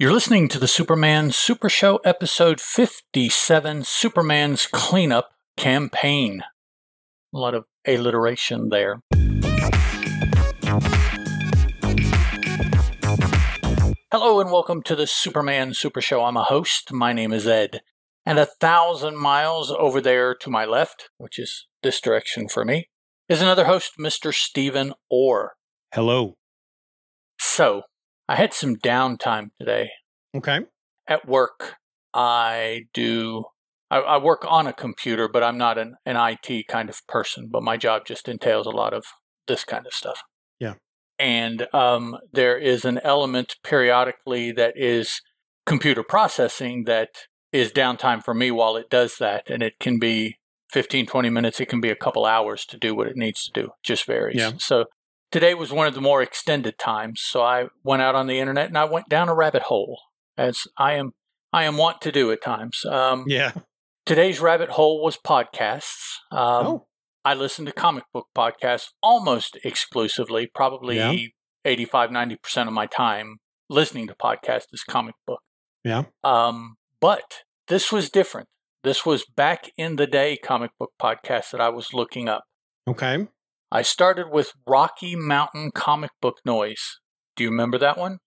You're listening to the Superman Super Show episode 57 Superman's Cleanup Campaign. A lot of alliteration there. Hello and welcome to the Superman Super Show. I'm a host. My name is Ed. And a thousand miles over there to my left, which is this direction for me, is another host, Mr. Steeven Orr. Hello. So, I had some downtime today. Okay. At work, I do, I, I work on a computer, but I'm not an, an IT kind of person, but my job just entails a lot of this kind of stuff. Yeah. And um, there is an element periodically that is computer processing that is downtime for me while it does that. And it can be 15, 20 minutes. It can be a couple hours to do what it needs to do. Just varies. Yeah. So today was one of the more extended times. So I went out on the internet and I went down a rabbit hole, as I am I am wont to do at times. Um, Yeah. Today's rabbit hole was podcasts. Um, oh. I listen to comic book podcasts almost exclusively, probably Yeah. 85, 90% of my time listening to podcasts is comic book. Yeah. Um, but this was different. This was back in the day comic book podcast that I was looking up. Okay. I started with Rocky Mountain Comic Book Noise. Do you remember that one?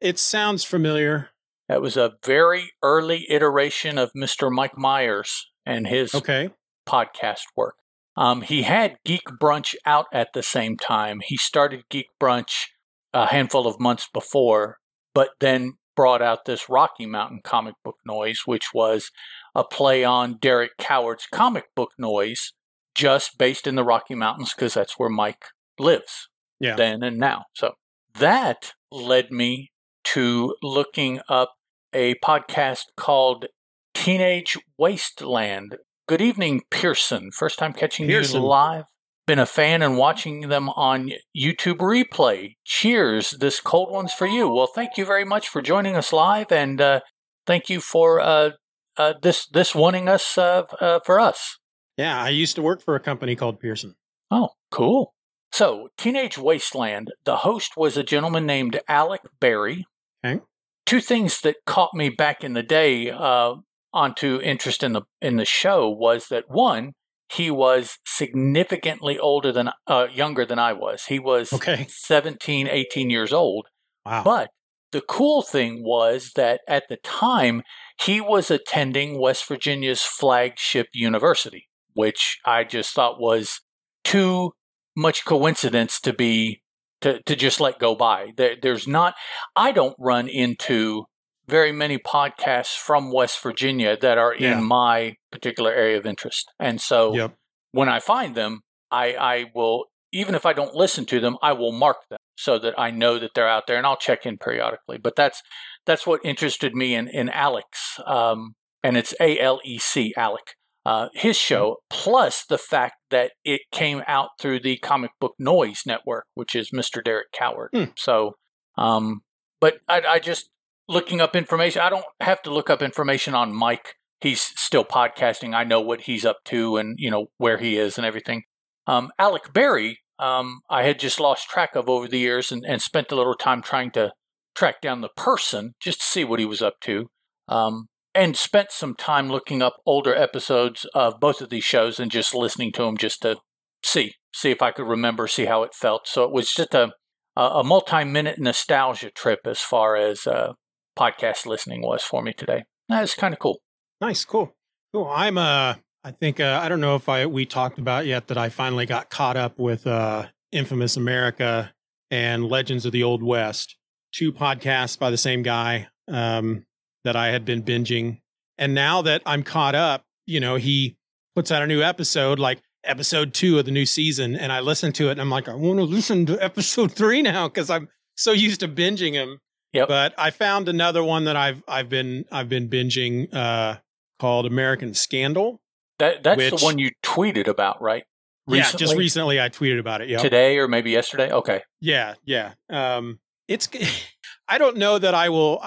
It sounds familiar. That was a very early iteration of Mr. Mike Myers and his Okay. podcast work. Um, he had Geek Brunch out at the same time. He started Geek Brunch a handful of months before, but then brought out this Rocky Mountain comic book noise, which was a play on Derek Coward's comic book noise, just based in the Rocky Mountains because that's where Mike lives Yeah. then and now. So that led me to looking up a podcast called Teenage Wasteland. Good evening, Pearson. First time catching Pearson. you live. Been a fan and watching them on YouTube replay. Cheers. This cold one's for you. Well, thank you very much for joining us live, and uh, thank you for uh, uh, this this wanting us uh, uh, for us. Yeah. I used to work for a company called Pearson. Oh, cool. So, Teenage Wasteland, the host was a gentleman named Alec Berry. Okay. Two things that caught me back in the day uh, onto interest in the in the show was that one, he was significantly older than uh, younger than I was. He was Okay. 17, 18 years old. Wow. But the cool thing was that at the time, he was attending West Virginia's flagship university, which I just thought was too much coincidence to be to, to just let go by. There, there's not, I don't run into very many podcasts from West Virginia that are Yeah. in my particular area of interest. And so yep. when I find them, I, I will, even if I don't listen to them, I will mark them so that I know that they're out there and I'll check in periodically. But that's, that's what interested me in, in Alex. Um, and it's A L E C, Alec. Uh, his show, plus the fact that it came out through the Comic Book Noise Network, which is Mr. Derek Coward. Hmm. So, um, but I, I just looking up information. I don't have to look up information on Mike. He's still podcasting. I know what he's up to and you know where he is and everything. Um, Alec Berry, um, I had just lost track of over the years and, and spent a little time trying to track down the person just to see what he was up to. Um, and spent some time looking up older episodes of both of these shows and just listening to them just to see see if I could remember, see how it felt. So it was just a a, multi-minute nostalgia trip as far as uh, podcast listening was for me today. That's kind of cool. Nice. Cool. Cool. I'm, uh, I think, uh, I don't know if I, we talked about yet that I finally got caught up with, uh, Infamous America and Legends of the Old West, two podcasts by the same guy, um, that I had been binging. And now that I'm caught up, you know, he puts out a new episode, like episode two of the new season. And I listen to it and I'm like, I want to listen to episode three now because I'm so used to binging him. Yep. But I found another one that I've I've been I've been binging uh called American Scandal. That that's Which- the one you tweeted about, right? Yeah, just recently I tweeted about it. Yeah. today or maybe yesterday. Okay. Yeah, yeah. Um it's I don't know that I will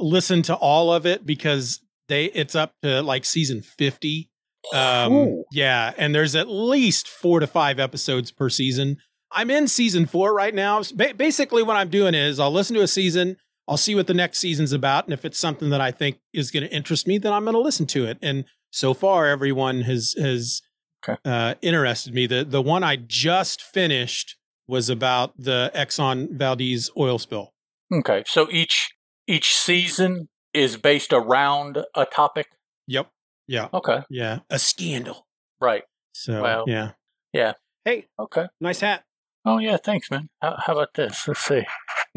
listen to all of it because they it's up to like season 50. Um Ooh. yeah, and there's at least 4 to 5 episodes per season. I'm in season 4 right now. Ba- basically what I'm doing is I'll listen to a season, I'll see what the next season's about. And if it's something that I think is going to interest me, then I'm going to listen to it. And so far, everyone has, has, Okay. uh, interested me. The, the one I just finished was about the Exxon Valdez oil spill. Okay. So each each season is based around a topic. Yep. Yeah. Okay. Yeah. A scandal. Right. So, Well, yeah. yeah. Hey, Okay. nice hat. Oh yeah. Thanks, man. How, how about this? Let's see.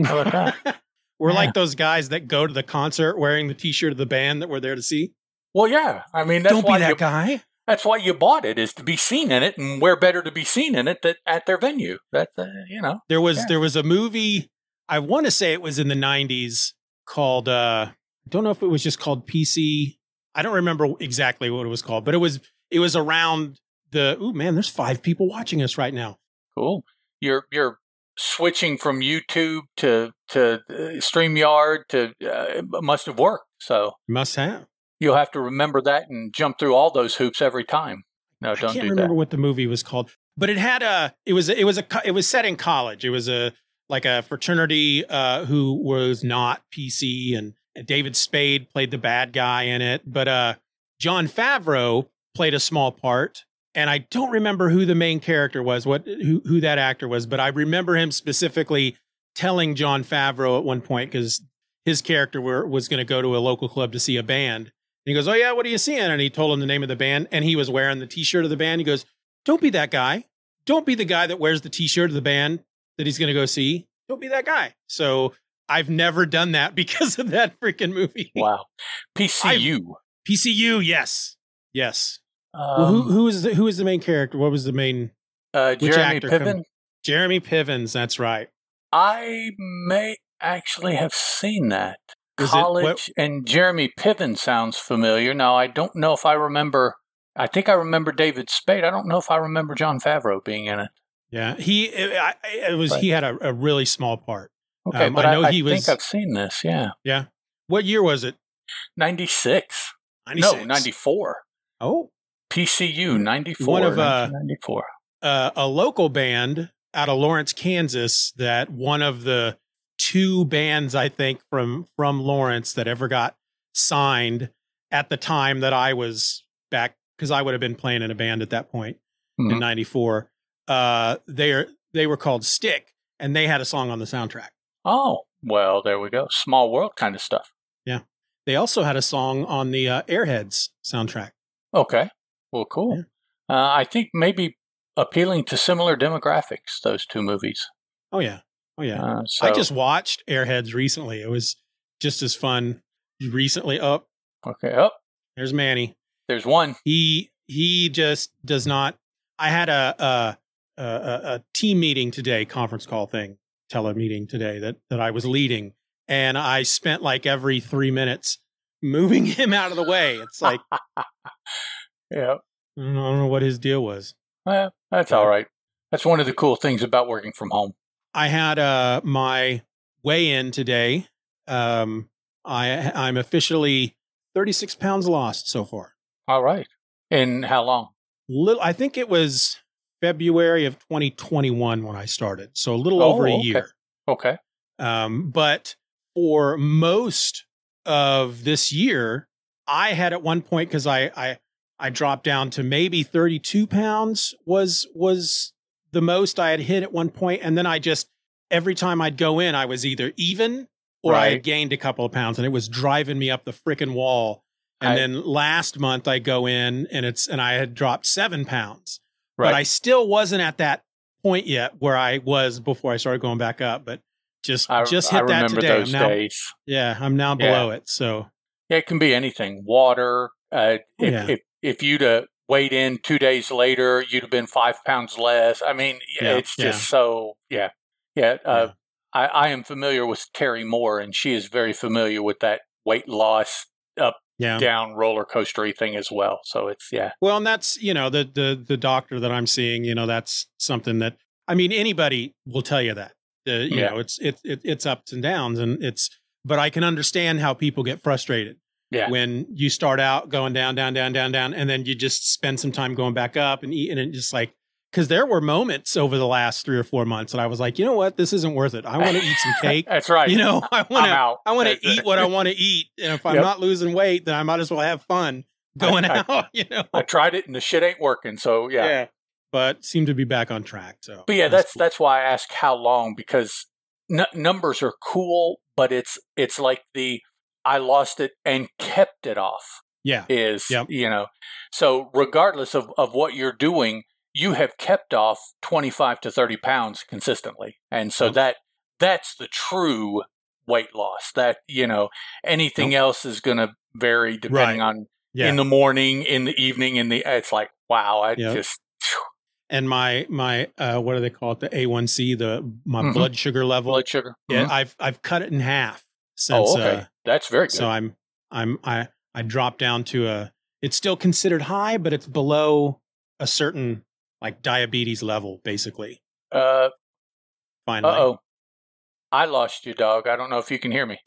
How about that? We're Yeah. like those guys that go to the concert wearing the T-shirt of the band that we're there to see. Well, yeah. I mean, that's Don't why be that you, guy. that's why you bought it is to be seen in it, and where better to be seen in it that at their venue. That's uh, you know. There was Yeah. there was a movie. I want to say it was in the '90s called. uh I don't know if it was just called PC. I don't remember exactly what it was called, but it was it was around the. Oh man, there's five people watching us right now. Cool. You're you're switching from YouTube to to uh, Streamyard to uh, must have worked. So Must have. you'll have to remember that and jump through all those hoops every time. No, don't I can't do remember that. what the movie was called, but it had a. It was it was a it was set in college. It was a like a fraternity uh, who was not PC, and, and David Spade played the bad guy in it, but uh, Jon Favreau played a small part. And I don't remember who the main character was, what who who that actor was, but I remember him specifically telling Jon Favreau at one point because his character were, was going to go to a local club to see a band. And he goes, "Oh yeah, what are you seeing?" And he told him the name of the band, and he was wearing the T-shirt of the band. He goes, "Don't be that guy. Don't be the guy that wears the T-shirt of the band that he's going to go see. Don't be that guy." So I've never done that because of that freaking movie. Wow. PCU. PCU, yes, yes. Um, well, who who is the, who is the main character? What was the main? uh, Jeremy actor Piven. come- Jeremy Pivens. That's right. I may actually have seen that. Is College what- and Jeremy Piven sounds familiar. Now I don't know if I remember. I think I remember David Spade. I don't know if I remember Jon Favreau being in it. Yeah, he it, it was Right. he had a, a really small part. Okay, Um, but I I, know I he was- I think I've seen this. Yeah, Yeah. What year was it? ninety six. No, 96. ninety four. Oh, PCU ninety four. One of, uh, ninety four. uh, a local band out of Lawrence, Kansas. That one of the two bands I think from from Lawrence that ever got signed at the time that I was back because I would have been playing in a band at that point in Mhm. '94. Uh, they are they were called Stick, and they had a song on the soundtrack. Oh well, there we go. Small world kind of stuff. Yeah, they also had a song on the uh, Airheads soundtrack. Okay. Well, cool. Uh, I think maybe appealing to similar demographics. Those two movies. Oh yeah, oh yeah. Uh, so, I just watched Airheads recently. It was just as fun. Recently, up okay. Oh, there's Manny. there's one. He he just does not. I had a a a, a- a team meeting today, conference call thing, tele meeting today that that I was leading, and I spent like every three minutes moving him out of the way. It's like Yeah. I don't know, I don't know what his deal was. Well, that's all right. That's one of the cool things about working from home. I had uh my weigh in today. Um, I I'm officially 36 pounds lost so far. All right. And how long? Little, I think it was February of 2021 when I started, so a little Oh, over a okay. year. Okay. Um, but for most of this year, I had at one point because I I I dropped down to maybe 32 pounds was was the most I had hit at one point, and then I just every time I'd go in, I was either even or I had gained a couple of pounds, and it was driving me up the freaking wall. And I- then last month I go in and it's and I had dropped seven pounds, Right. but I still wasn't at that point yet where I was before I started going back up. But just I, just I hit that remember today. those I'm now, days. yeah, I'm now Yeah. below it. So Yeah, it can be anything. Water. Uh, Oh, if, yeah. if if you'd have weighed in two days later, you'd have been five pounds less. I mean, Yeah, it's just so yeah, yeah. Uh, Yeah. I, I am familiar with Terry Moore, and she is very familiar with that weight loss up yeah. down roller coastery thing as well. So it's yeah, Well, and that's you know the the the doctor that I'm seeing. You know that's something that I mean anybody will tell you that. Uh, you Yeah. know it's it, it it's ups and downs, and it's but I can understand how people get frustrated. Yeah. When you start out going down, down, down, down, down, and then you just spend some time going back up and eat, and just like because there were moments over the last three or four months that I was like, you know what, this isn't worth it. I want to eat some cake. That's right. You know, I want to. I want to eat what I want to eat, and if I'm Yep. not losing weight, then I might as well have fun going I- out. You know, I tried it and the shit ain't working. So yeah. But seem to be back on track. So, But yeah, that's cool. that's why I ask how long because n- numbers are cool, but it's it's like the I lost it and kept it off yeah, is Yep. you know. So regardless of of what you're doing, you have kept off 25 to 30 pounds consistently. And so that that's the true weight loss. That, you know, anything else is going to vary depending Right. on yeah. in the morning, in the evening, in the it's like wow, I just and my my uh, what do they call it? The A1C, the my Mhm. blood sugar level. blood sugar. Yeah, Mhm. I've I've cut it in half since. Oh, okay. uh, That's very good. so I'm I'm I I dropped down to a. It's still considered high, but it's below a certain like diabetes level, basically. uh Finally, Uh oh. I lost you, dog. I don't know if you can hear me.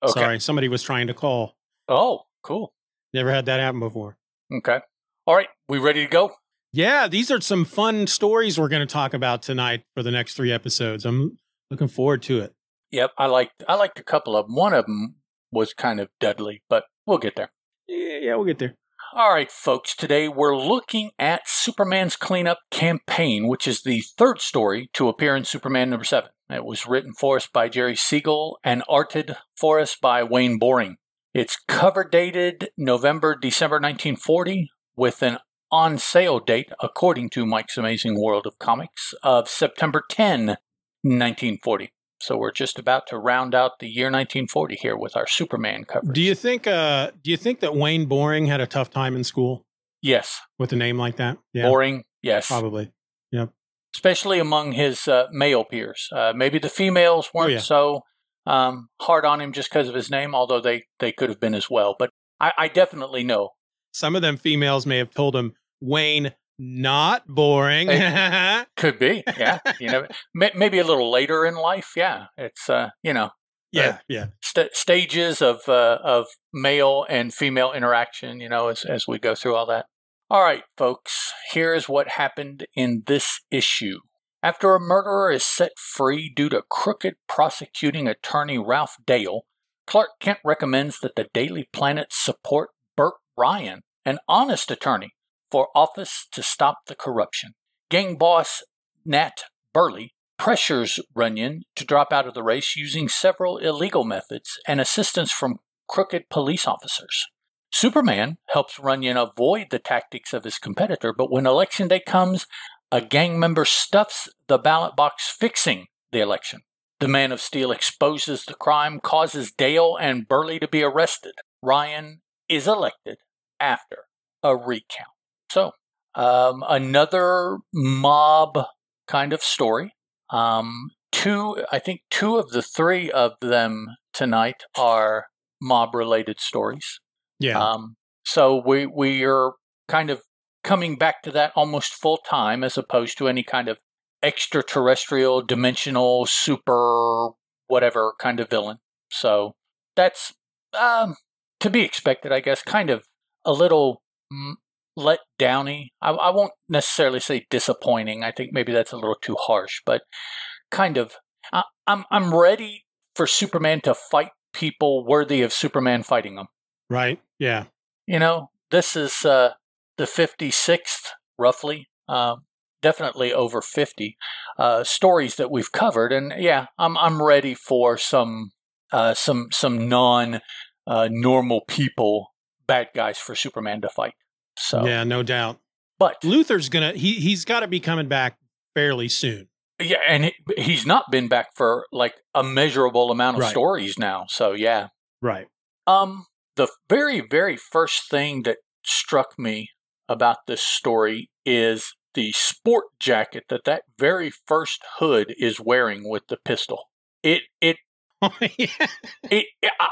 Okay. sorry, somebody was trying to call. Oh, cool. Never had that happen before. Okay. All right. We ready to go? Yeah, these are some fun stories we're going to talk about tonight for the next three episodes. I'm looking forward to it. Yep. I liked I liked a couple of them. One of them was kind of deadly, but we'll get there. Yeah, yeah, we'll get there. All right, folks, today we're looking at Superman's cleanup campaign, which is the third story to appear in Superman number seven. It was written for us by Jerry Siegel and arted for us by Wayne Boring. It's cover dated November, December 1940, with an on sale date, according to Mike's Amazing World of Comics, of September 10, 1940. So we're just about to round out the year 1940 here with our Superman cover. Do you think? Uh, do you think that Wayne Boring had a tough time in school yes. with a name like that? Yeah, Boring? Yes. probably. Yeah. Especially among his uh, male peers. Uh, maybe the females weren't Oh, yeah. so um, hard on him just because of his name, although they, they could have been as well. But I, I definitely know. Some of them females may have told him Wayne not boring. Could be, yeah. You know, maybe a little later in life, yeah. It's uh, you know yeah, yeah. st- stages of uh, of male and female interaction. You know, as as we go through all that. All right, folks. Here's what happened in this issue. After a murderer is set free due to crooked prosecuting attorney Ralph Dale, Clark Kent recommends that the Daily Planet support Bert Runyan, an honest attorney, for office to stop the corruption. Gang boss Nat Burley pressures Runyan to drop out of the race using several illegal methods and assistance from crooked police officers. Superman helps Runyan avoid the tactics of his competitor, but when election day comes, a gang member stuffs the ballot box fixing the election. The Man of Steel exposes the crime, causes Dale and Burley to be arrested. Runyan is elected after a recount. So, um, another mob kind of story. Um, two, I think two of the three of them tonight are mob related stories. Yeah. Um, so we we are kind of coming back to that almost full time as opposed to any kind of extraterrestrial, dimensional, super whatever kind of villain. So that's um, to be expected, I guess. Kind of a little mm, let downy. I, I won't necessarily say disappointing. I think maybe that's a little too harsh, but kind of. I, I'm I'm ready for Superman to fight people worthy of Superman fighting them. right. Yeah. You know, this is uh, the 56th, roughly, uh, definitely over 50 uh, stories that we've covered, and yeah, I'm I'm ready for some uh, some some non uh, normal people, bad guys for Superman to fight. So, Yeah. No doubt. but Luther's gonna. He he's got to be coming back fairly soon. yeah, and he, he's not been back for like a measurable amount of Right. stories now. So yeah, Right. Um, the very, very first thing that struck me about this story is the sport jacket that that very first hood is wearing with the pistol. It it it,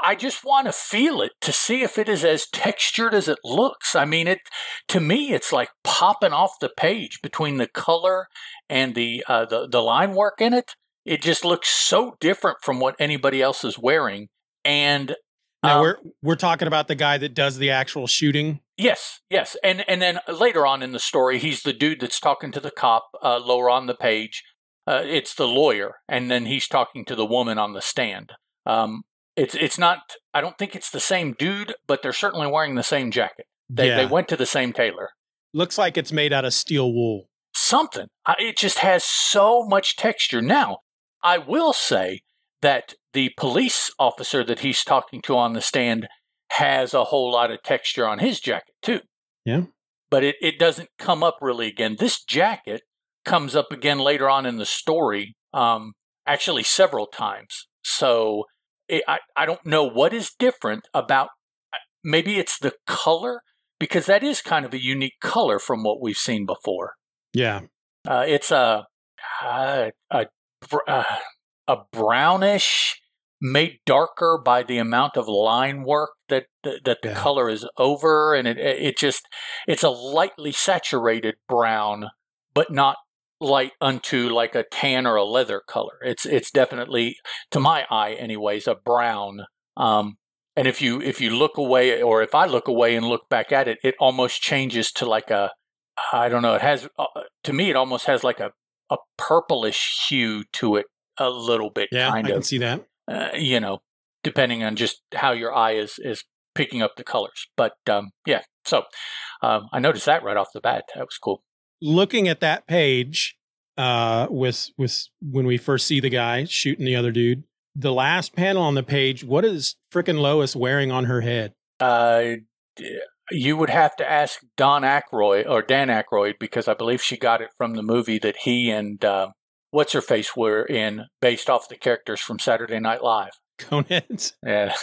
I just want to feel it to see if it is as textured as it looks. I mean, it to me, it's like popping off the page between the color and the uh, the the line work in it. It just looks so different from what anybody else is wearing. And now um, we're we're talking about the guy that does the actual shooting. Yes, yes, and and then later on in the story, he's the dude that's talking to the cop uh, lower on the page. Uh, it's the lawyer, and then he's talking to the woman on the stand. Um, it's it's not. I don't think it's the same dude, but they're certainly wearing the same jacket. They yeah. they went to the same tailor. Looks like it's made out of steel wool. Something. It just has so much texture. Now, I will say that the police officer that he's talking to on the stand has a whole lot of texture on his jacket too. Yeah. But it, it doesn't come up really again. This jacket comes up again later on in the story, um, actually several times. So it, I, I don't know what is different about uh, maybe it's the color because that is kind of a unique color from what we've seen before. Yeah. Uh, it's a, uh, a, a, a brownish made darker by the amount of line work that that, that the yeah. color is over and it it just it's a lightly saturated brown but not light unto like a tan or a leather color it's it's definitely to my eye anyways a brown um and if you if you look away or if I look away and look back at it it almost changes to like a I don't know it has uh, to me it almost has like a a purplish hue to it a little bit yeah, kind I of can see that uh, you know, depending on just how your eye is is picking up the colors. But um, yeah, so um, I noticed that right off the bat. That was cool. Looking at that page uh, with with when we first see the guy shooting the other dude, the last panel on the page, what is frickin' Lois wearing on her head? Uh, you would have to ask Don Aykroyd or Dan Aykroyd because I believe she got it from the movie that he and uh, what's her face were in based off the characters from Saturday Night Live. Coneheads. Yeah.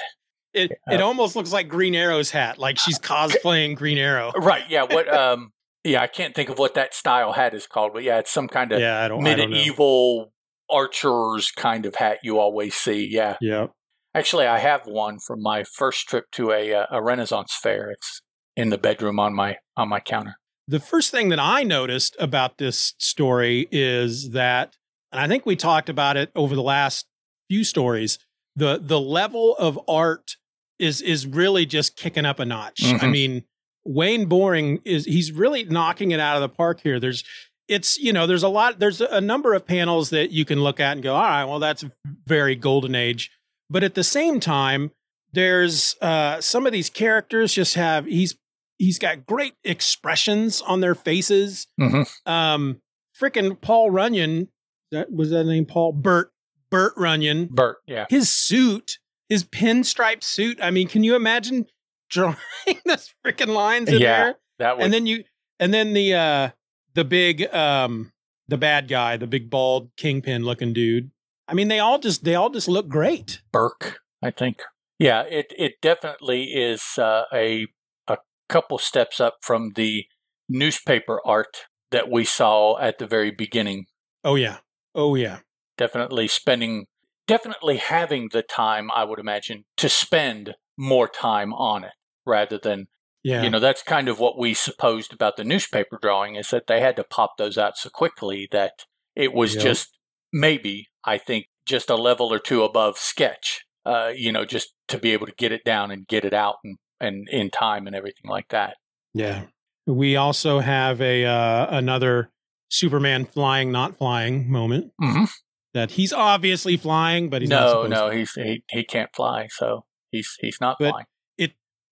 It it almost looks like Green Arrow's hat, like she's cosplaying Green Arrow. Right. Yeah. What? Um. Yeah, I can't think of what that style hat is called, but yeah, it's some kind of yeah, I don't, medieval I don't archers kind of hat you always see. Yeah. Yeah. Actually, I have one from my first trip to a uh, a Renaissance fair. It's in the bedroom on my on my counter. The first thing that I noticed about this story is that and I think we talked about it over the last few stories. The the level of art is is really just kicking up a notch. Mm-hmm. I mean, Wayne Boring is he's really knocking it out of the park here. There's it's you know there's a lot there's a number of panels that you can look at and go all right well that's very golden age but at the same time there's uh some of these characters just have he's he's got great expressions on their faces mm-hmm. um freaking paul runyan that was that name Paul Bert Bert Runyan. Bert, yeah. His suit, his pinstripe suit. I mean, can you imagine drawing those freaking lines in yeah, there? That would... and then you and then the uh the big um the bad guy, the big bald kingpin looking dude. I mean, they all just they all just look great. Burke, I think. Yeah, it it definitely is uh, a a couple steps up from the newspaper art that we saw at the very beginning. Oh yeah. Oh yeah. Definitely spending definitely having the time I would imagine to spend more time on it rather than yeah. You know, that's kind of what we supposed about the newspaper drawing is that they had to pop those out so quickly that it was yep. just maybe, I think, just a level or two above sketch. Uh, you know, just to be able to get it down and get it out and, and in time and everything like that. Yeah. We also have a uh, another Superman flying, not flying moment. Mm-hmm. That he's obviously flying, but he's no, no, to. he's he, he can't fly, so he's he's not but flying.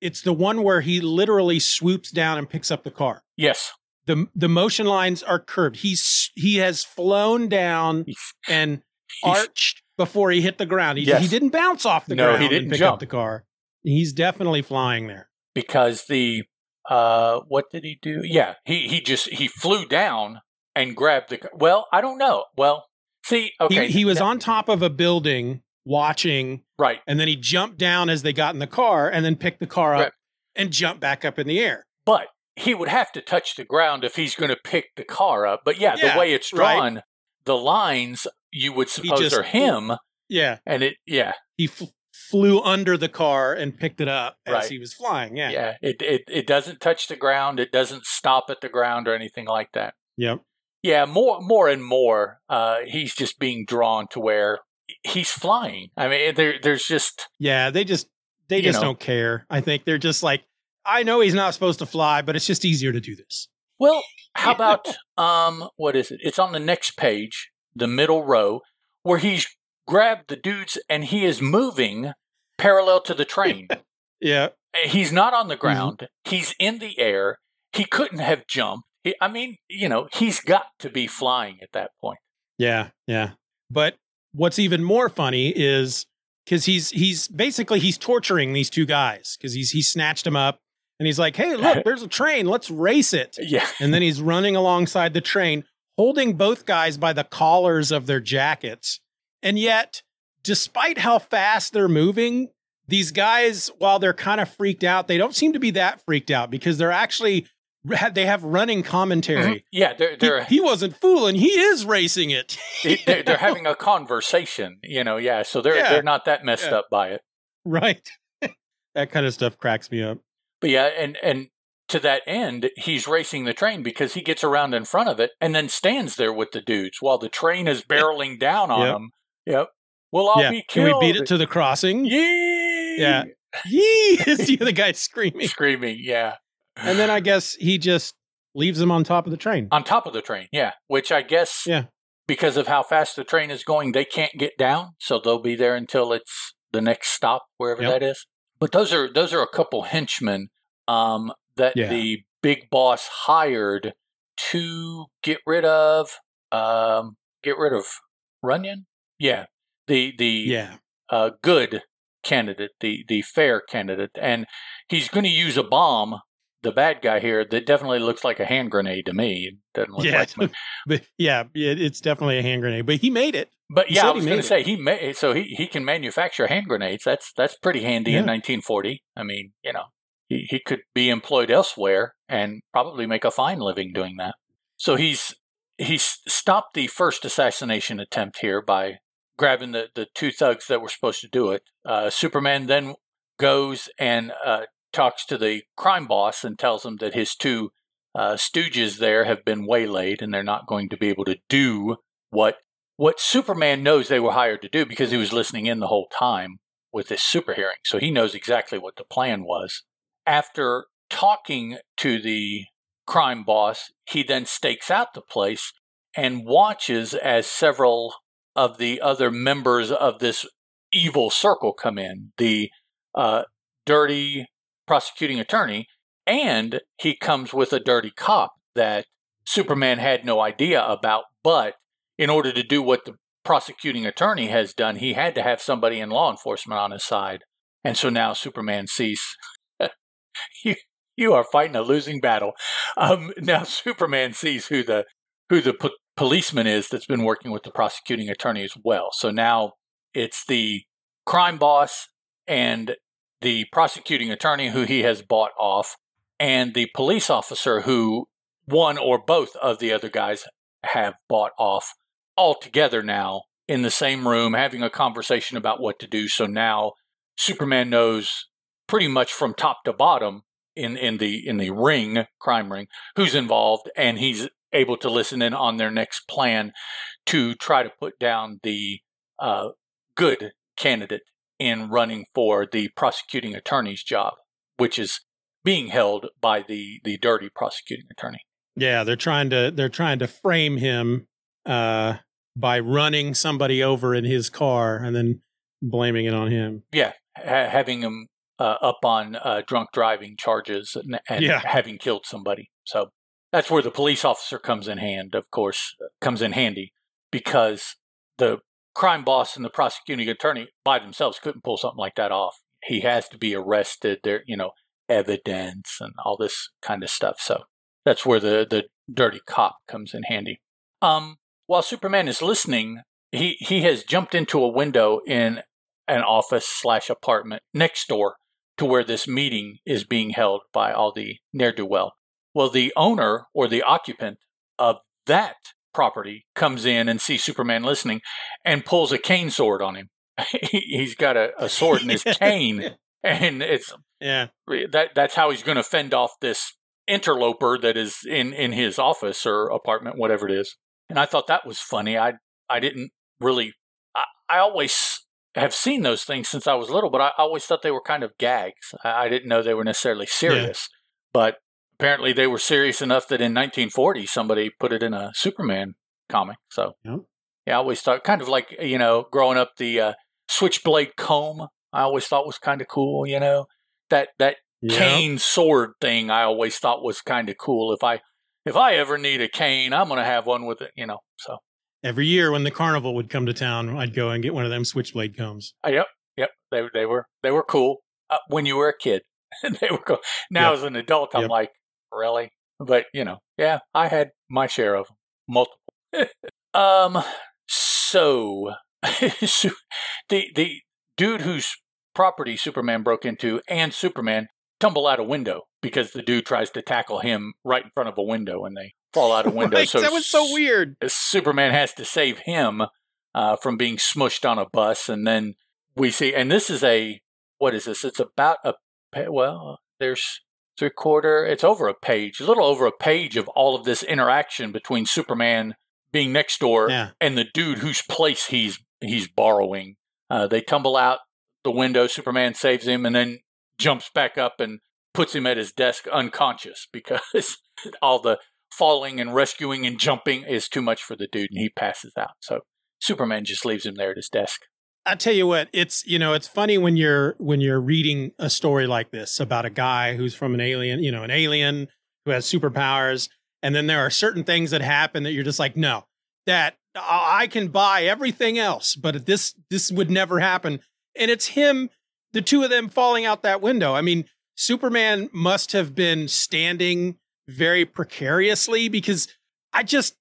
It it's the one where he literally swoops down and picks up the car. Yes, the the motion lines are curved. He's he has flown down and arched before he hit the ground. He, yes. he didn't bounce off the ground. no, ground he didn't pick jump. up the car. He's definitely flying there because the uh what did he do? Yeah, he he just he flew down and grabbed the. Well, I don't know. Well, see, okay, he, he was on top of a building watching, right, and then he jumped down as they got in the car, and then picked the car up right. and jumped back up in the air. But he would have to touch the ground if he's going to pick the car up. But yeah, yeah the way it's drawn, right. the lines you would suppose just, are him. Yeah. And it, yeah, He f- flew under the car and picked it up as Right. he was flying. Yeah. yeah. It, it it doesn't touch the ground. It doesn't stop at the ground or anything like that. Yep. Yeah, more more and more, uh, he's just being drawn to where he's flying. I mean, there there's just Yeah. They just they just know. don't care. I think they're just like, I know he's not supposed to fly, but it's just easier to do this. well, how about um, what is it? It's on the next page, the middle row, where he's grabbed the dudes and he is moving parallel to the train. Yeah. he's not on the ground. He's in the air. He couldn't have jumped. He, I mean, you know, he's got to be flying at that point. Yeah, yeah. But what's even more funny is because he's he's basically he's torturing these two guys because he's he snatched them up and he's like, hey, look, there's a train, let's race it. Yeah, And then he's running alongside the train, holding both guys by the collars of their jackets. And yet, despite how fast they're moving, these guys, while they're kind of freaked out, they don't seem to be that freaked out because they're actually they have running commentary. Mhm. yeah. They're He- they're he wasn't fooling. He is racing it. they- they're, they're having a conversation. You know, yeah. So they're Yeah. they're not that messed Yeah. up by it. right. that kind of stuff cracks me up. But yeah, and and to that end, he's racing the train because he gets around in front of it and then stands there with the dudes while the train is barreling down on Yep. him. Yep. We'll all yeah. be Can killed. we beat it to the crossing? Yee! Yeah. Yee! is the other guy screaming. Screaming, yeah. And then I guess he just leaves him on top of the train. On top of the train, yeah. Which I guess Yeah. because of how fast the train is going, they can't get down, so they'll be there until it's the next stop, wherever Yep. that is. But those are those are a couple henchmen um, that Yeah. the big boss hired to get rid of um, get rid of Runyan. Yeah, the the Yeah. uh, good candidate, the the fair candidate, and he's going to use a bomb. The bad guy here that definitely looks like a hand grenade to me. It doesn't look Yeah. like But yeah, it, it's definitely a hand grenade. But he made it. But He yeah, I was going to say he may, so he he can manufacture hand grenades. That's that's pretty handy in 1940. I mean, you know, he he could be employed elsewhere and probably make a fine living doing that. So he's he's stopped the first assassination attempt here by grabbing the the two thugs that were supposed to do it. Uh, Superman then goes and uh, talks to the crime boss and tells him that his two uh, stooges there have been waylaid and they're not going to be able to do what what Superman knows they were hired to do because he was listening in the whole time with this super hearing. So he knows exactly what the plan was. After talking to the crime boss, he then stakes out the place and watches as several of the other members of this evil circle come in. The uh, dirty prosecuting attorney, and he comes with a dirty cop that Superman had no idea about, but in order to do what the prosecuting attorney has done, he had to have somebody in law enforcement on his side. And so now Superman sees you, you are fighting a losing battle. Um, now Superman sees who the who the po- policeman is that's been working with the prosecuting attorney as well. So now it's the crime boss and the prosecuting attorney who he has bought off, and the police officer who one or both of the other guys have bought off all together now in the same room having a conversation about what to do. So now Superman knows pretty much from top to bottom in, in the in the ring, crime ring, who's involved, and he's able to listen in on their next plan to try to put down the uh, good candidate in running for the prosecuting attorney's job, which is being held by the the dirty prosecuting attorney. Yeah, they're trying to they're trying to frame him uh, by running somebody over in his car and then blaming it on him. Yeah, ha- having him uh, up on uh, drunk driving charges and, and Yeah. having killed somebody. So that's where the police officer comes in hand. Of course, comes in handy because the crime boss and the prosecuting attorney by themselves couldn't pull something like that off. He has to be arrested. There, you know, evidence and all this kind of stuff. So that's where the the dirty cop comes in handy. Um, while Superman is listening, he he has jumped into a window in an office slash apartment next door to where this meeting is being held by all the ne'er do well. Well, the owner or the occupant of that property comes in and sees Superman listening and pulls a cane sword on him he's got a, a sword in his cane, and it's Yeah. that that's how he's going to fend off this interloper that is in in his office or apartment, whatever it is. And I thought that was funny. I I didn't really. I, I always have seen those things since I was little, but I always thought they were kind of gags. I, I didn't know they were necessarily serious, but apparently they were serious enough that in 1940 somebody put it in a Superman comic. So Yep. yeah, I always thought kind of like you know growing up the uh, switchblade comb. I always thought was kind of cool. You know that that Yep. cane sword thing I always thought was kind of cool. If I if I ever need a cane, I'm gonna have one with it, you know. So Every year when the carnival would come to town, I'd go and get one of them switchblade combs. uh, yep, yep, they they were they were cool uh, when you were a kid. they were cool. Now Yep. as an adult, I'm Yep. like, really? But you know, yeah, I had my share of them, multiple. um, so the the dude whose property Superman broke into and Superman tumble out a window because the dude tries to tackle him right in front of a window and they fall out a window. Right, so that was so weird. Superman has to save him uh, from being smushed on a bus, and then we see, and this is a what is this? It's about a well, there's three quarter. It's over a page, a little over a page of all of this interaction between Superman being next door Yeah. and the dude whose place he's he's borrowing. Uh, they tumble out the window. Superman saves him, and then jumps back up and puts him at his desk unconscious because all the falling and rescuing and jumping is too much for the dude, and he passes out. So Superman just leaves him there at his desk. I tell you what, it's you know, it's funny when you're when you're reading a story like this about a guy who's from an alien, you know, an alien who has superpowers, and then there are certain things that happen that you're just like, no, that I can buy everything else, but this this would never happen. And it's him, the two of them falling out that window. I mean, Superman must have been standing very precariously because I just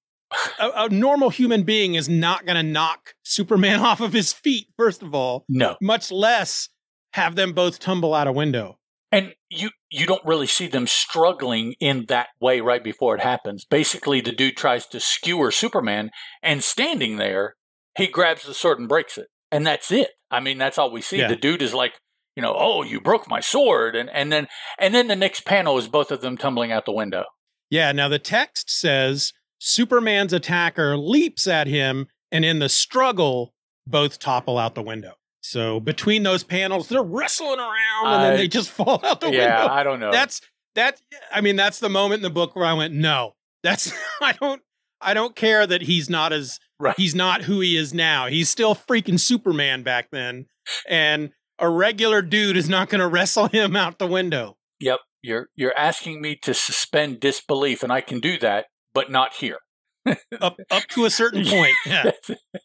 a, a normal human being is not going to knock Superman off of his feet, first of all, No, much less have them both tumble out a window. and you you don't really see them struggling in that way right before it happens. Basically, the dude tries to skewer Superman, and standing there, he grabs the sword and breaks it, and that's it. I mean, that's all we see. Yeah. The dude is like, you know, oh, you broke my sword, and and then and then the next panel is both of them tumbling out the window. Yeah, now the text says Superman's attacker leaps at him, and in the struggle, both topple out the window. So between those panels, they're wrestling around and then they uh, just fall out the yeah, window. Yeah, I don't know. That's that I mean, that's the moment in the book where I went, no, that's I don't I don't care that he's not as Right. he's not who he is now. He's still freaking Superman back then. And a regular dude is not gonna wrestle him out the window. Yep, you're you're asking me to suspend disbelief, and I can do that, but not here. Up up to a certain point. Yeah.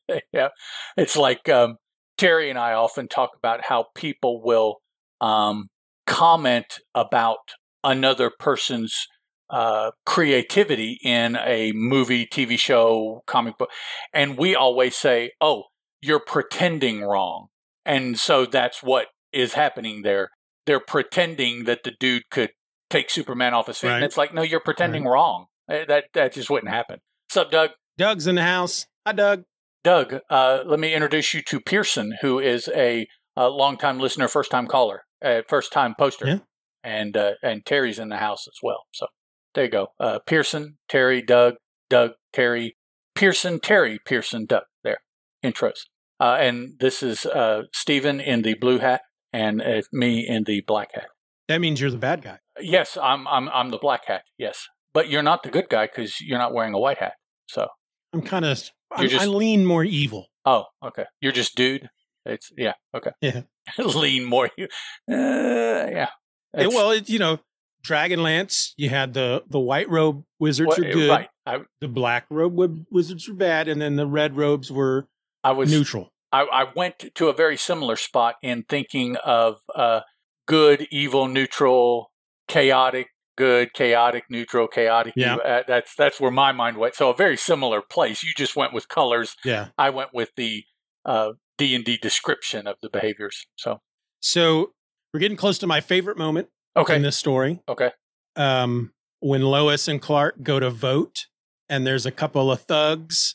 yeah, it's like um, Terry and I often talk about how people will um, comment about another person's uh, creativity in a movie, TV show, comic book, and we always say, "Oh, you're pretending wrong," and so that's what is happening there. They're pretending that the dude could take Superman off his feet, and it's like, no, you're pretending wrong. Eh, That that just wouldn't happen. What's up, Doug? Doug's in the house. Hi, Doug. Doug, uh, let me introduce you to Pearson, who is a, a longtime listener, first time caller, uh, first time poster, Yeah. and uh, and Terry's in the house as well. So there you go. Uh, Pearson, Terry, Doug, Doug, Terry, Pearson, Terry, Pearson, Doug. There, intros. Uh, and this is uh, Steeven in the blue hat, and uh, me in the black hat. That means you're the bad guy. Yes, I'm I'm I'm the black hat. Yes, but you're not the good guy because you're not wearing a white hat. So I'm kind of I lean more evil. Oh, okay. You're just dude. It's yeah, okay. Yeah. Lean more. Uh, yeah. It's- well, it, you know, Dragonlance, you had the the white robe wizards what- are good. Right. I, The black robe wizards were bad, and then the red robes were I was. neutral. I, I went to a very similar spot in thinking of uh, good, evil, neutral, chaotic, good, chaotic, neutral, chaotic. Yeah. Uh, that's that's where my mind went. So a very similar place. You just went with colors. Yeah. I went with the uh, D and D description of the behaviors. So So we're getting close to my favorite moment okay, in this story. okay, Um, when Lois and Clark go to vote, and there's a couple of thugs,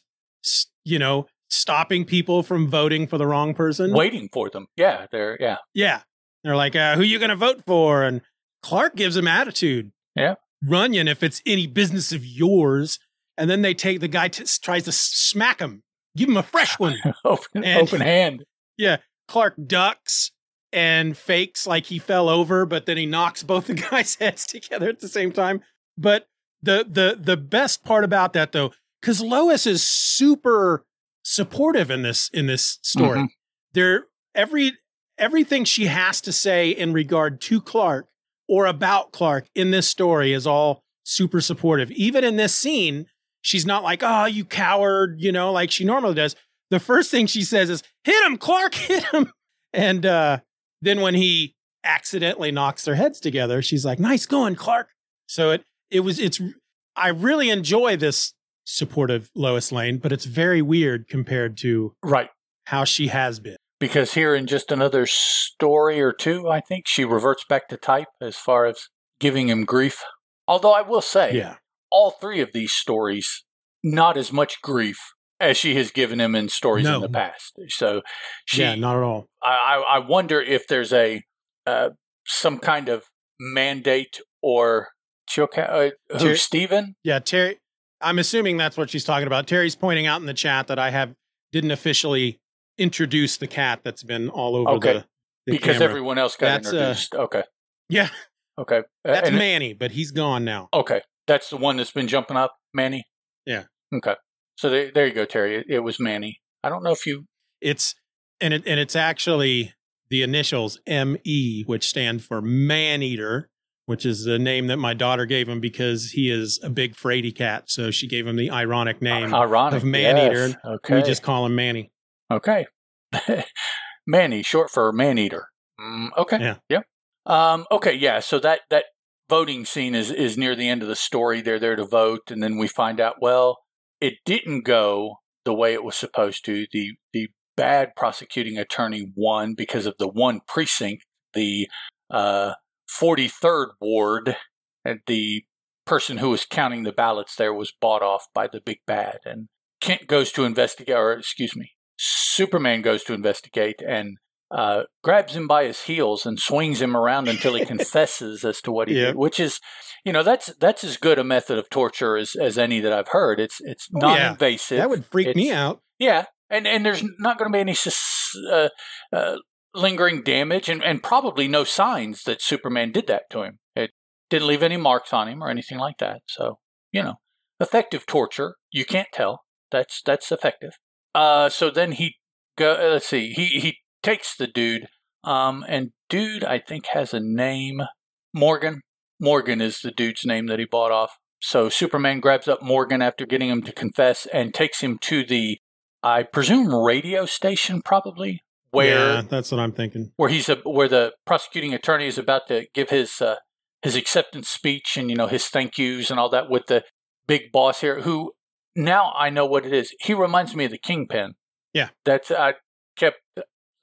you know, stopping people from voting for the wrong person. Waiting for them. Yeah, they're yeah. Yeah. They're like, uh, who you going to vote for? And Clark gives him attitude. Yeah. Runyan, if it's any business of yours. And then they take the guy t- tries to smack him, give him a fresh one. open, and, open hand. Yeah. Clark ducks and fakes like he fell over, but then he knocks both the guys' heads together at the same time. But the the the best part about that though, because Lois is super supportive in this in this story. Mm-hmm. There every everything she has to say in regard to Clark or about Clark in this story is all super supportive. Even in this scene, she's not like, "Oh, you coward," you know, like she normally does. The first thing she says is, "Hit him, Clark, hit him." And uh then when he accidentally knocks their heads together, she's like, "Nice going, Clark." So it it was it's I really enjoy this supportive Lois Lane, but it's very weird compared to right how she has been. Because here in just another story or two, I think she reverts back to type as far as giving him grief. Although I will say, yeah. all three of these stories, not as much grief as she has given him in stories no. in the past. So she, yeah, not at all. I, I wonder if there's a uh, some kind of mandate or uh, who Ter- Steeven? Yeah, Terry. I'm assuming that's what she's talking about. Terry's pointing out in the chat that I have didn't officially introduce the cat that's been all over okay. the, the because camera. everyone else got that's, uh, introduced. Uh, okay. Yeah. Okay. That's and Manny, but he's gone now. Okay. That's the one that's been jumping up, Manny. Yeah. Okay. So there, there you go, Terry. It, it was Manny. I don't know if you. It's and it and it's actually the initials M E, which stand for man eater which is the name that my daughter gave him because he is a big fraidy cat. So she gave him the ironic name ironic, of Maneater. Yes. Okay. We just call him Manny. Okay. Manny, short for Maneater. Mm, okay. Yeah. Yep. Um, okay. Yeah. So that, that voting scene is, is near the end of the story. They're there to vote. And then we find out, well, it didn't go the way it was supposed to. The, the bad prosecuting attorney won because of the one precinct, the, uh, 43rd Ward, and the person who was counting the ballots there was bought off by the big bad. And Kent goes to investigate, or excuse me, Superman goes to investigate and uh, grabs him by his heels and swings him around until he confesses as to what he did, which is, you know, that's that's as good a method of torture as, as any that I've heard. It's it's oh, non-invasive. Yeah. That would freak it's, me out. Yeah, and and there's not going to be any uh, uh, lingering damage and, and probably no signs that Superman did that to him. It didn't leave any marks on him or anything like that. So, you know, effective torture. You can't tell. That's that's effective. Uh, so then he go. Uh, let's see. He he takes the dude. Um, and dude, I think has a name. Morgan. Morgan is the dude's name that he bought off. So Superman grabs up Morgan after getting him to confess and takes him to the, I presume, radio station, probably where yeah, that's what I'm thinking. Where he's a, where the prosecuting attorney is about to give his uh, his acceptance speech and you know his thank yous and all that with the big boss here, who now I know what it is. He reminds me of the Kingpin. Yeah, that's I kept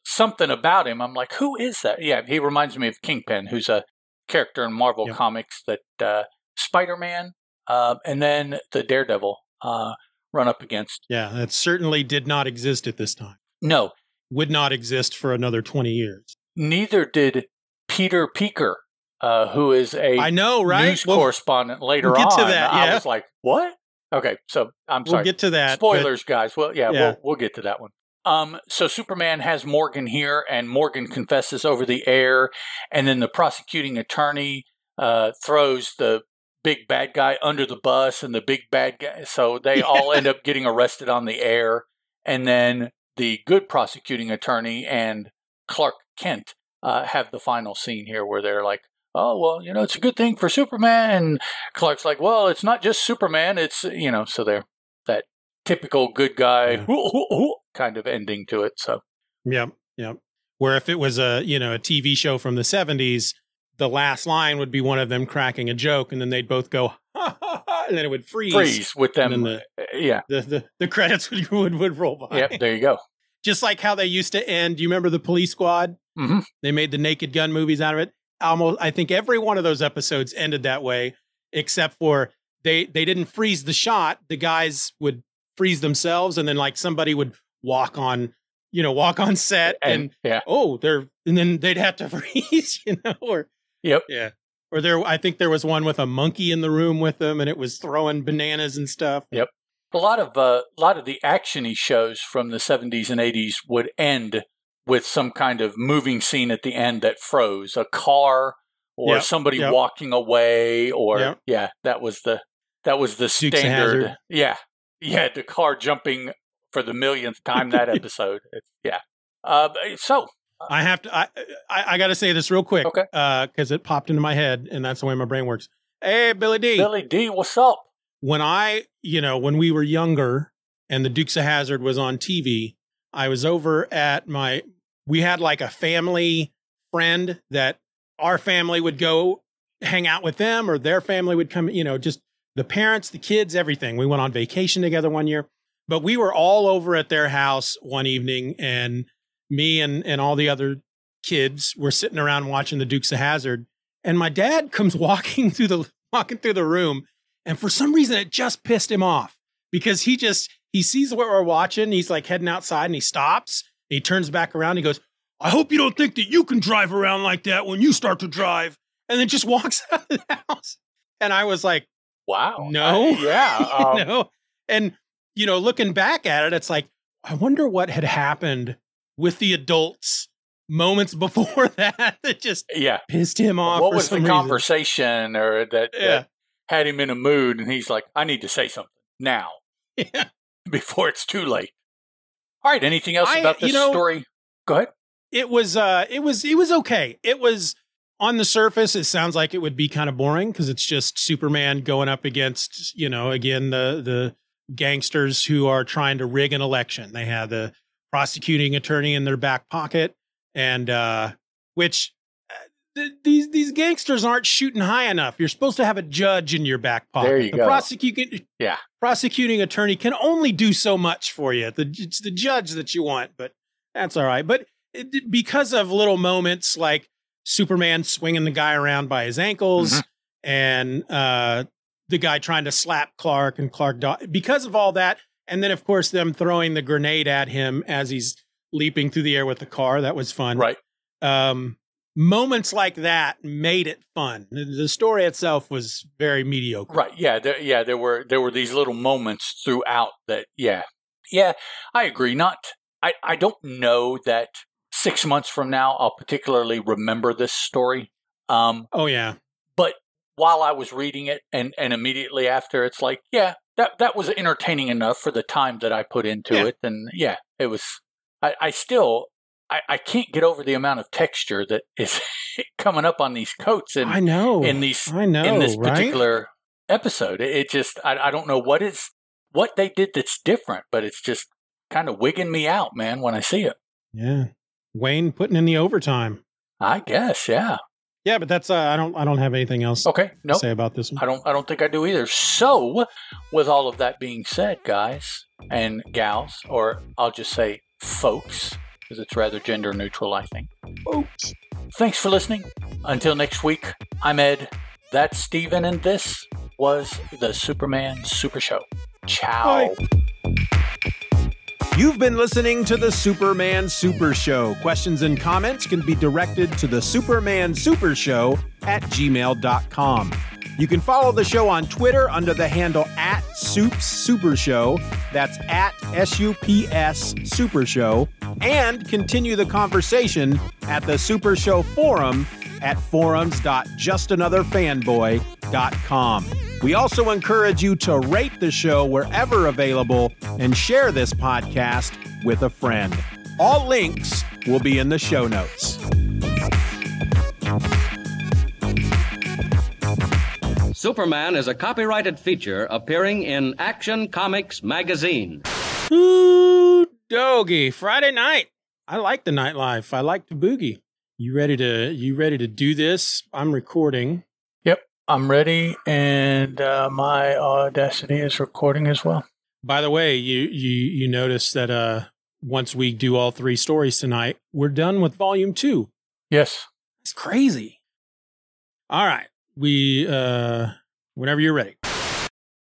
something about him. I'm like, who is that? Yeah, he reminds me of Kingpin, who's a character in Marvel yep. Comics that uh, Spider Man uh, and then the Daredevil uh, run up against. Yeah, that certainly did not exist at this time. No, would not exist for another 20 years. Neither did Peter Peeker, uh, who is a I know, right? news well, correspondent later we'll get on. To that, yeah. I was like, what? Okay, so I'm sorry. We'll get to that. Spoilers, but, guys. Well, yeah, yeah, We'll, we'll get to that one. Um, so Superman has Morgan here, and Morgan confesses over the air, and then the prosecuting attorney uh, throws the big bad guy under the bus, and the big bad guy. So they all end up getting arrested on the air, and then the good prosecuting attorney and Clark Kent uh, have the final scene here where they're like, oh, well, you know, it's a good thing for Superman. And Clark's like, well, it's not just Superman. It's, you know, so they're that typical good guy yeah. kind of ending to it. So, yep, yep. Where if it was a, you know, a TV show from the 70s, the last line would be one of them cracking a joke and then they'd both go, and then it would freeze. Freeze with them. The, uh, yeah. The, the, the credits would, would, would roll by. Yep, there you go. Just like how they used to end. Do you remember the police squad? Mm-hmm. They made the naked gun movies out of it. Almost, I think every one of those episodes ended that way, except for they they didn't freeze the shot. The guys would freeze themselves, and then like somebody would walk on, you know, walk on set and, And, yeah, oh, they're and then they'd have to freeze, you know, or Yep. yeah. Or there, I think there was one with a monkey in the room with them, and it was throwing bananas and stuff. Yep. A lot of uh, a lot of the actiony shows from the 70s and 80s would end with some kind of moving scene at the end that froze a car or Yep, somebody yep. walking away or Yep. yeah that was the that was the Dukes standard yeah yeah the car jumping for the millionth time that episode yeah uh, so I have to. I I, I got to say this real quick, Okay. Because it popped into my head, and that's the way my brain works. Hey, Billy D. Billy D what's up When I, you know, when we were younger, and the Dukes of Hazzard was on TV, I was over at my. We had like a family friend that our family would go hang out with them, or their family would come. You know, just the parents, the kids, everything. We went on vacation together one year, but we were all over at their house one evening, and me and and all the other kids were sitting around watching the Dukes of Hazzard, and my dad comes walking through the walking through the room, and for some reason it just pissed him off because he just he sees what we're watching, he's like heading outside, and he stops, he turns back around, he goes, "I hope you don't think that you can drive around like that when you start to drive," and then just walks out of the house, and I was like. wow No. I- yeah um, know? And, you know, looking back at it, it's like, I wonder what had happened with the adults moments before that that just yeah pissed him off. what was the reason. conversation or that, Yeah. that had him in a mood and he's like i need to say something now Yeah. before it's too late. All right. Anything else I- about this you know- story? Go ahead. It was, uh, it was, it was okay. It was on the surface. It sounds like it would be kind of boring because it's just Superman going up against, you know, again, the, the gangsters who are trying to rig an election. They have the prosecuting attorney in their back pocket and, uh, which uh, th- these these gangsters aren't shooting high enough. You're supposed to have a judge in your back pocket. There you the go. Prosecuting, Yeah. Prosecuting attorney can only do so much for you. The, it's the judge that you want, but that's all right. But it, because of little moments like Superman swinging the guy around by his ankles Mhm. and uh, the guy trying to slap Clark and Clark, because of all that, and then of course them throwing the grenade at him as he's leaping through the air with the car. That was fun Right. um, moments like that made it fun. The- story itself was very mediocre. Right. Yeah. There, yeah. There were there were these little moments throughout that. Yeah. Yeah. I agree. Not. I. I don't know that six months from now I'll particularly remember this story. Um. Oh yeah, But while I was reading it, and and immediately after, it's like, yeah, that that was entertaining enough for the time that I put into Yeah. it, and yeah, it was. I, I still. I, I can't get over the amount of texture that is coming up on these coats and I know. in these I know. in this right? particular episode. It, it just I, I don't know what is what they did that's different, but it's just kind of wigging me out, man, when I see it. Yeah, Wayne putting in the overtime. I guess, yeah. Yeah, but that's uh, I don't I don't have anything else Okay, to no, say about this one. I don't I don't think I do either. So, with all of that being said, guys and gals, or I'll just say folks, because it's rather gender neutral, I think. Folks. Thanks for listening. Until next week, I'm Ed. That's Steeven, and this was the Superman Super Show. Ciao. Bye. You've been listening to the Superman Super Show. Questions and comments can be directed to the Superman Super Show at gmail.com. You can follow the show on Twitter under the handle at Soups Super Show. That's at S U P S Super Show. And continue the conversation at the Super Show Forum at forums.justanotherfanboy.com. We also encourage you to rate the show wherever available and share this podcast with a friend. All links will be in the show notes. Superman is a copyrighted feature appearing in Action Comics magazine. Ooh, doggy. Friday night. I like the nightlife. I like the boogie. You ready to you ready to do this? I'm recording. Yep, I'm ready, and uh, my Audacity is recording as well. By the way, you you you notice that uh once we do all three stories tonight, we're done with volume 2. Yes. It's crazy. All right. We uh whenever you're ready.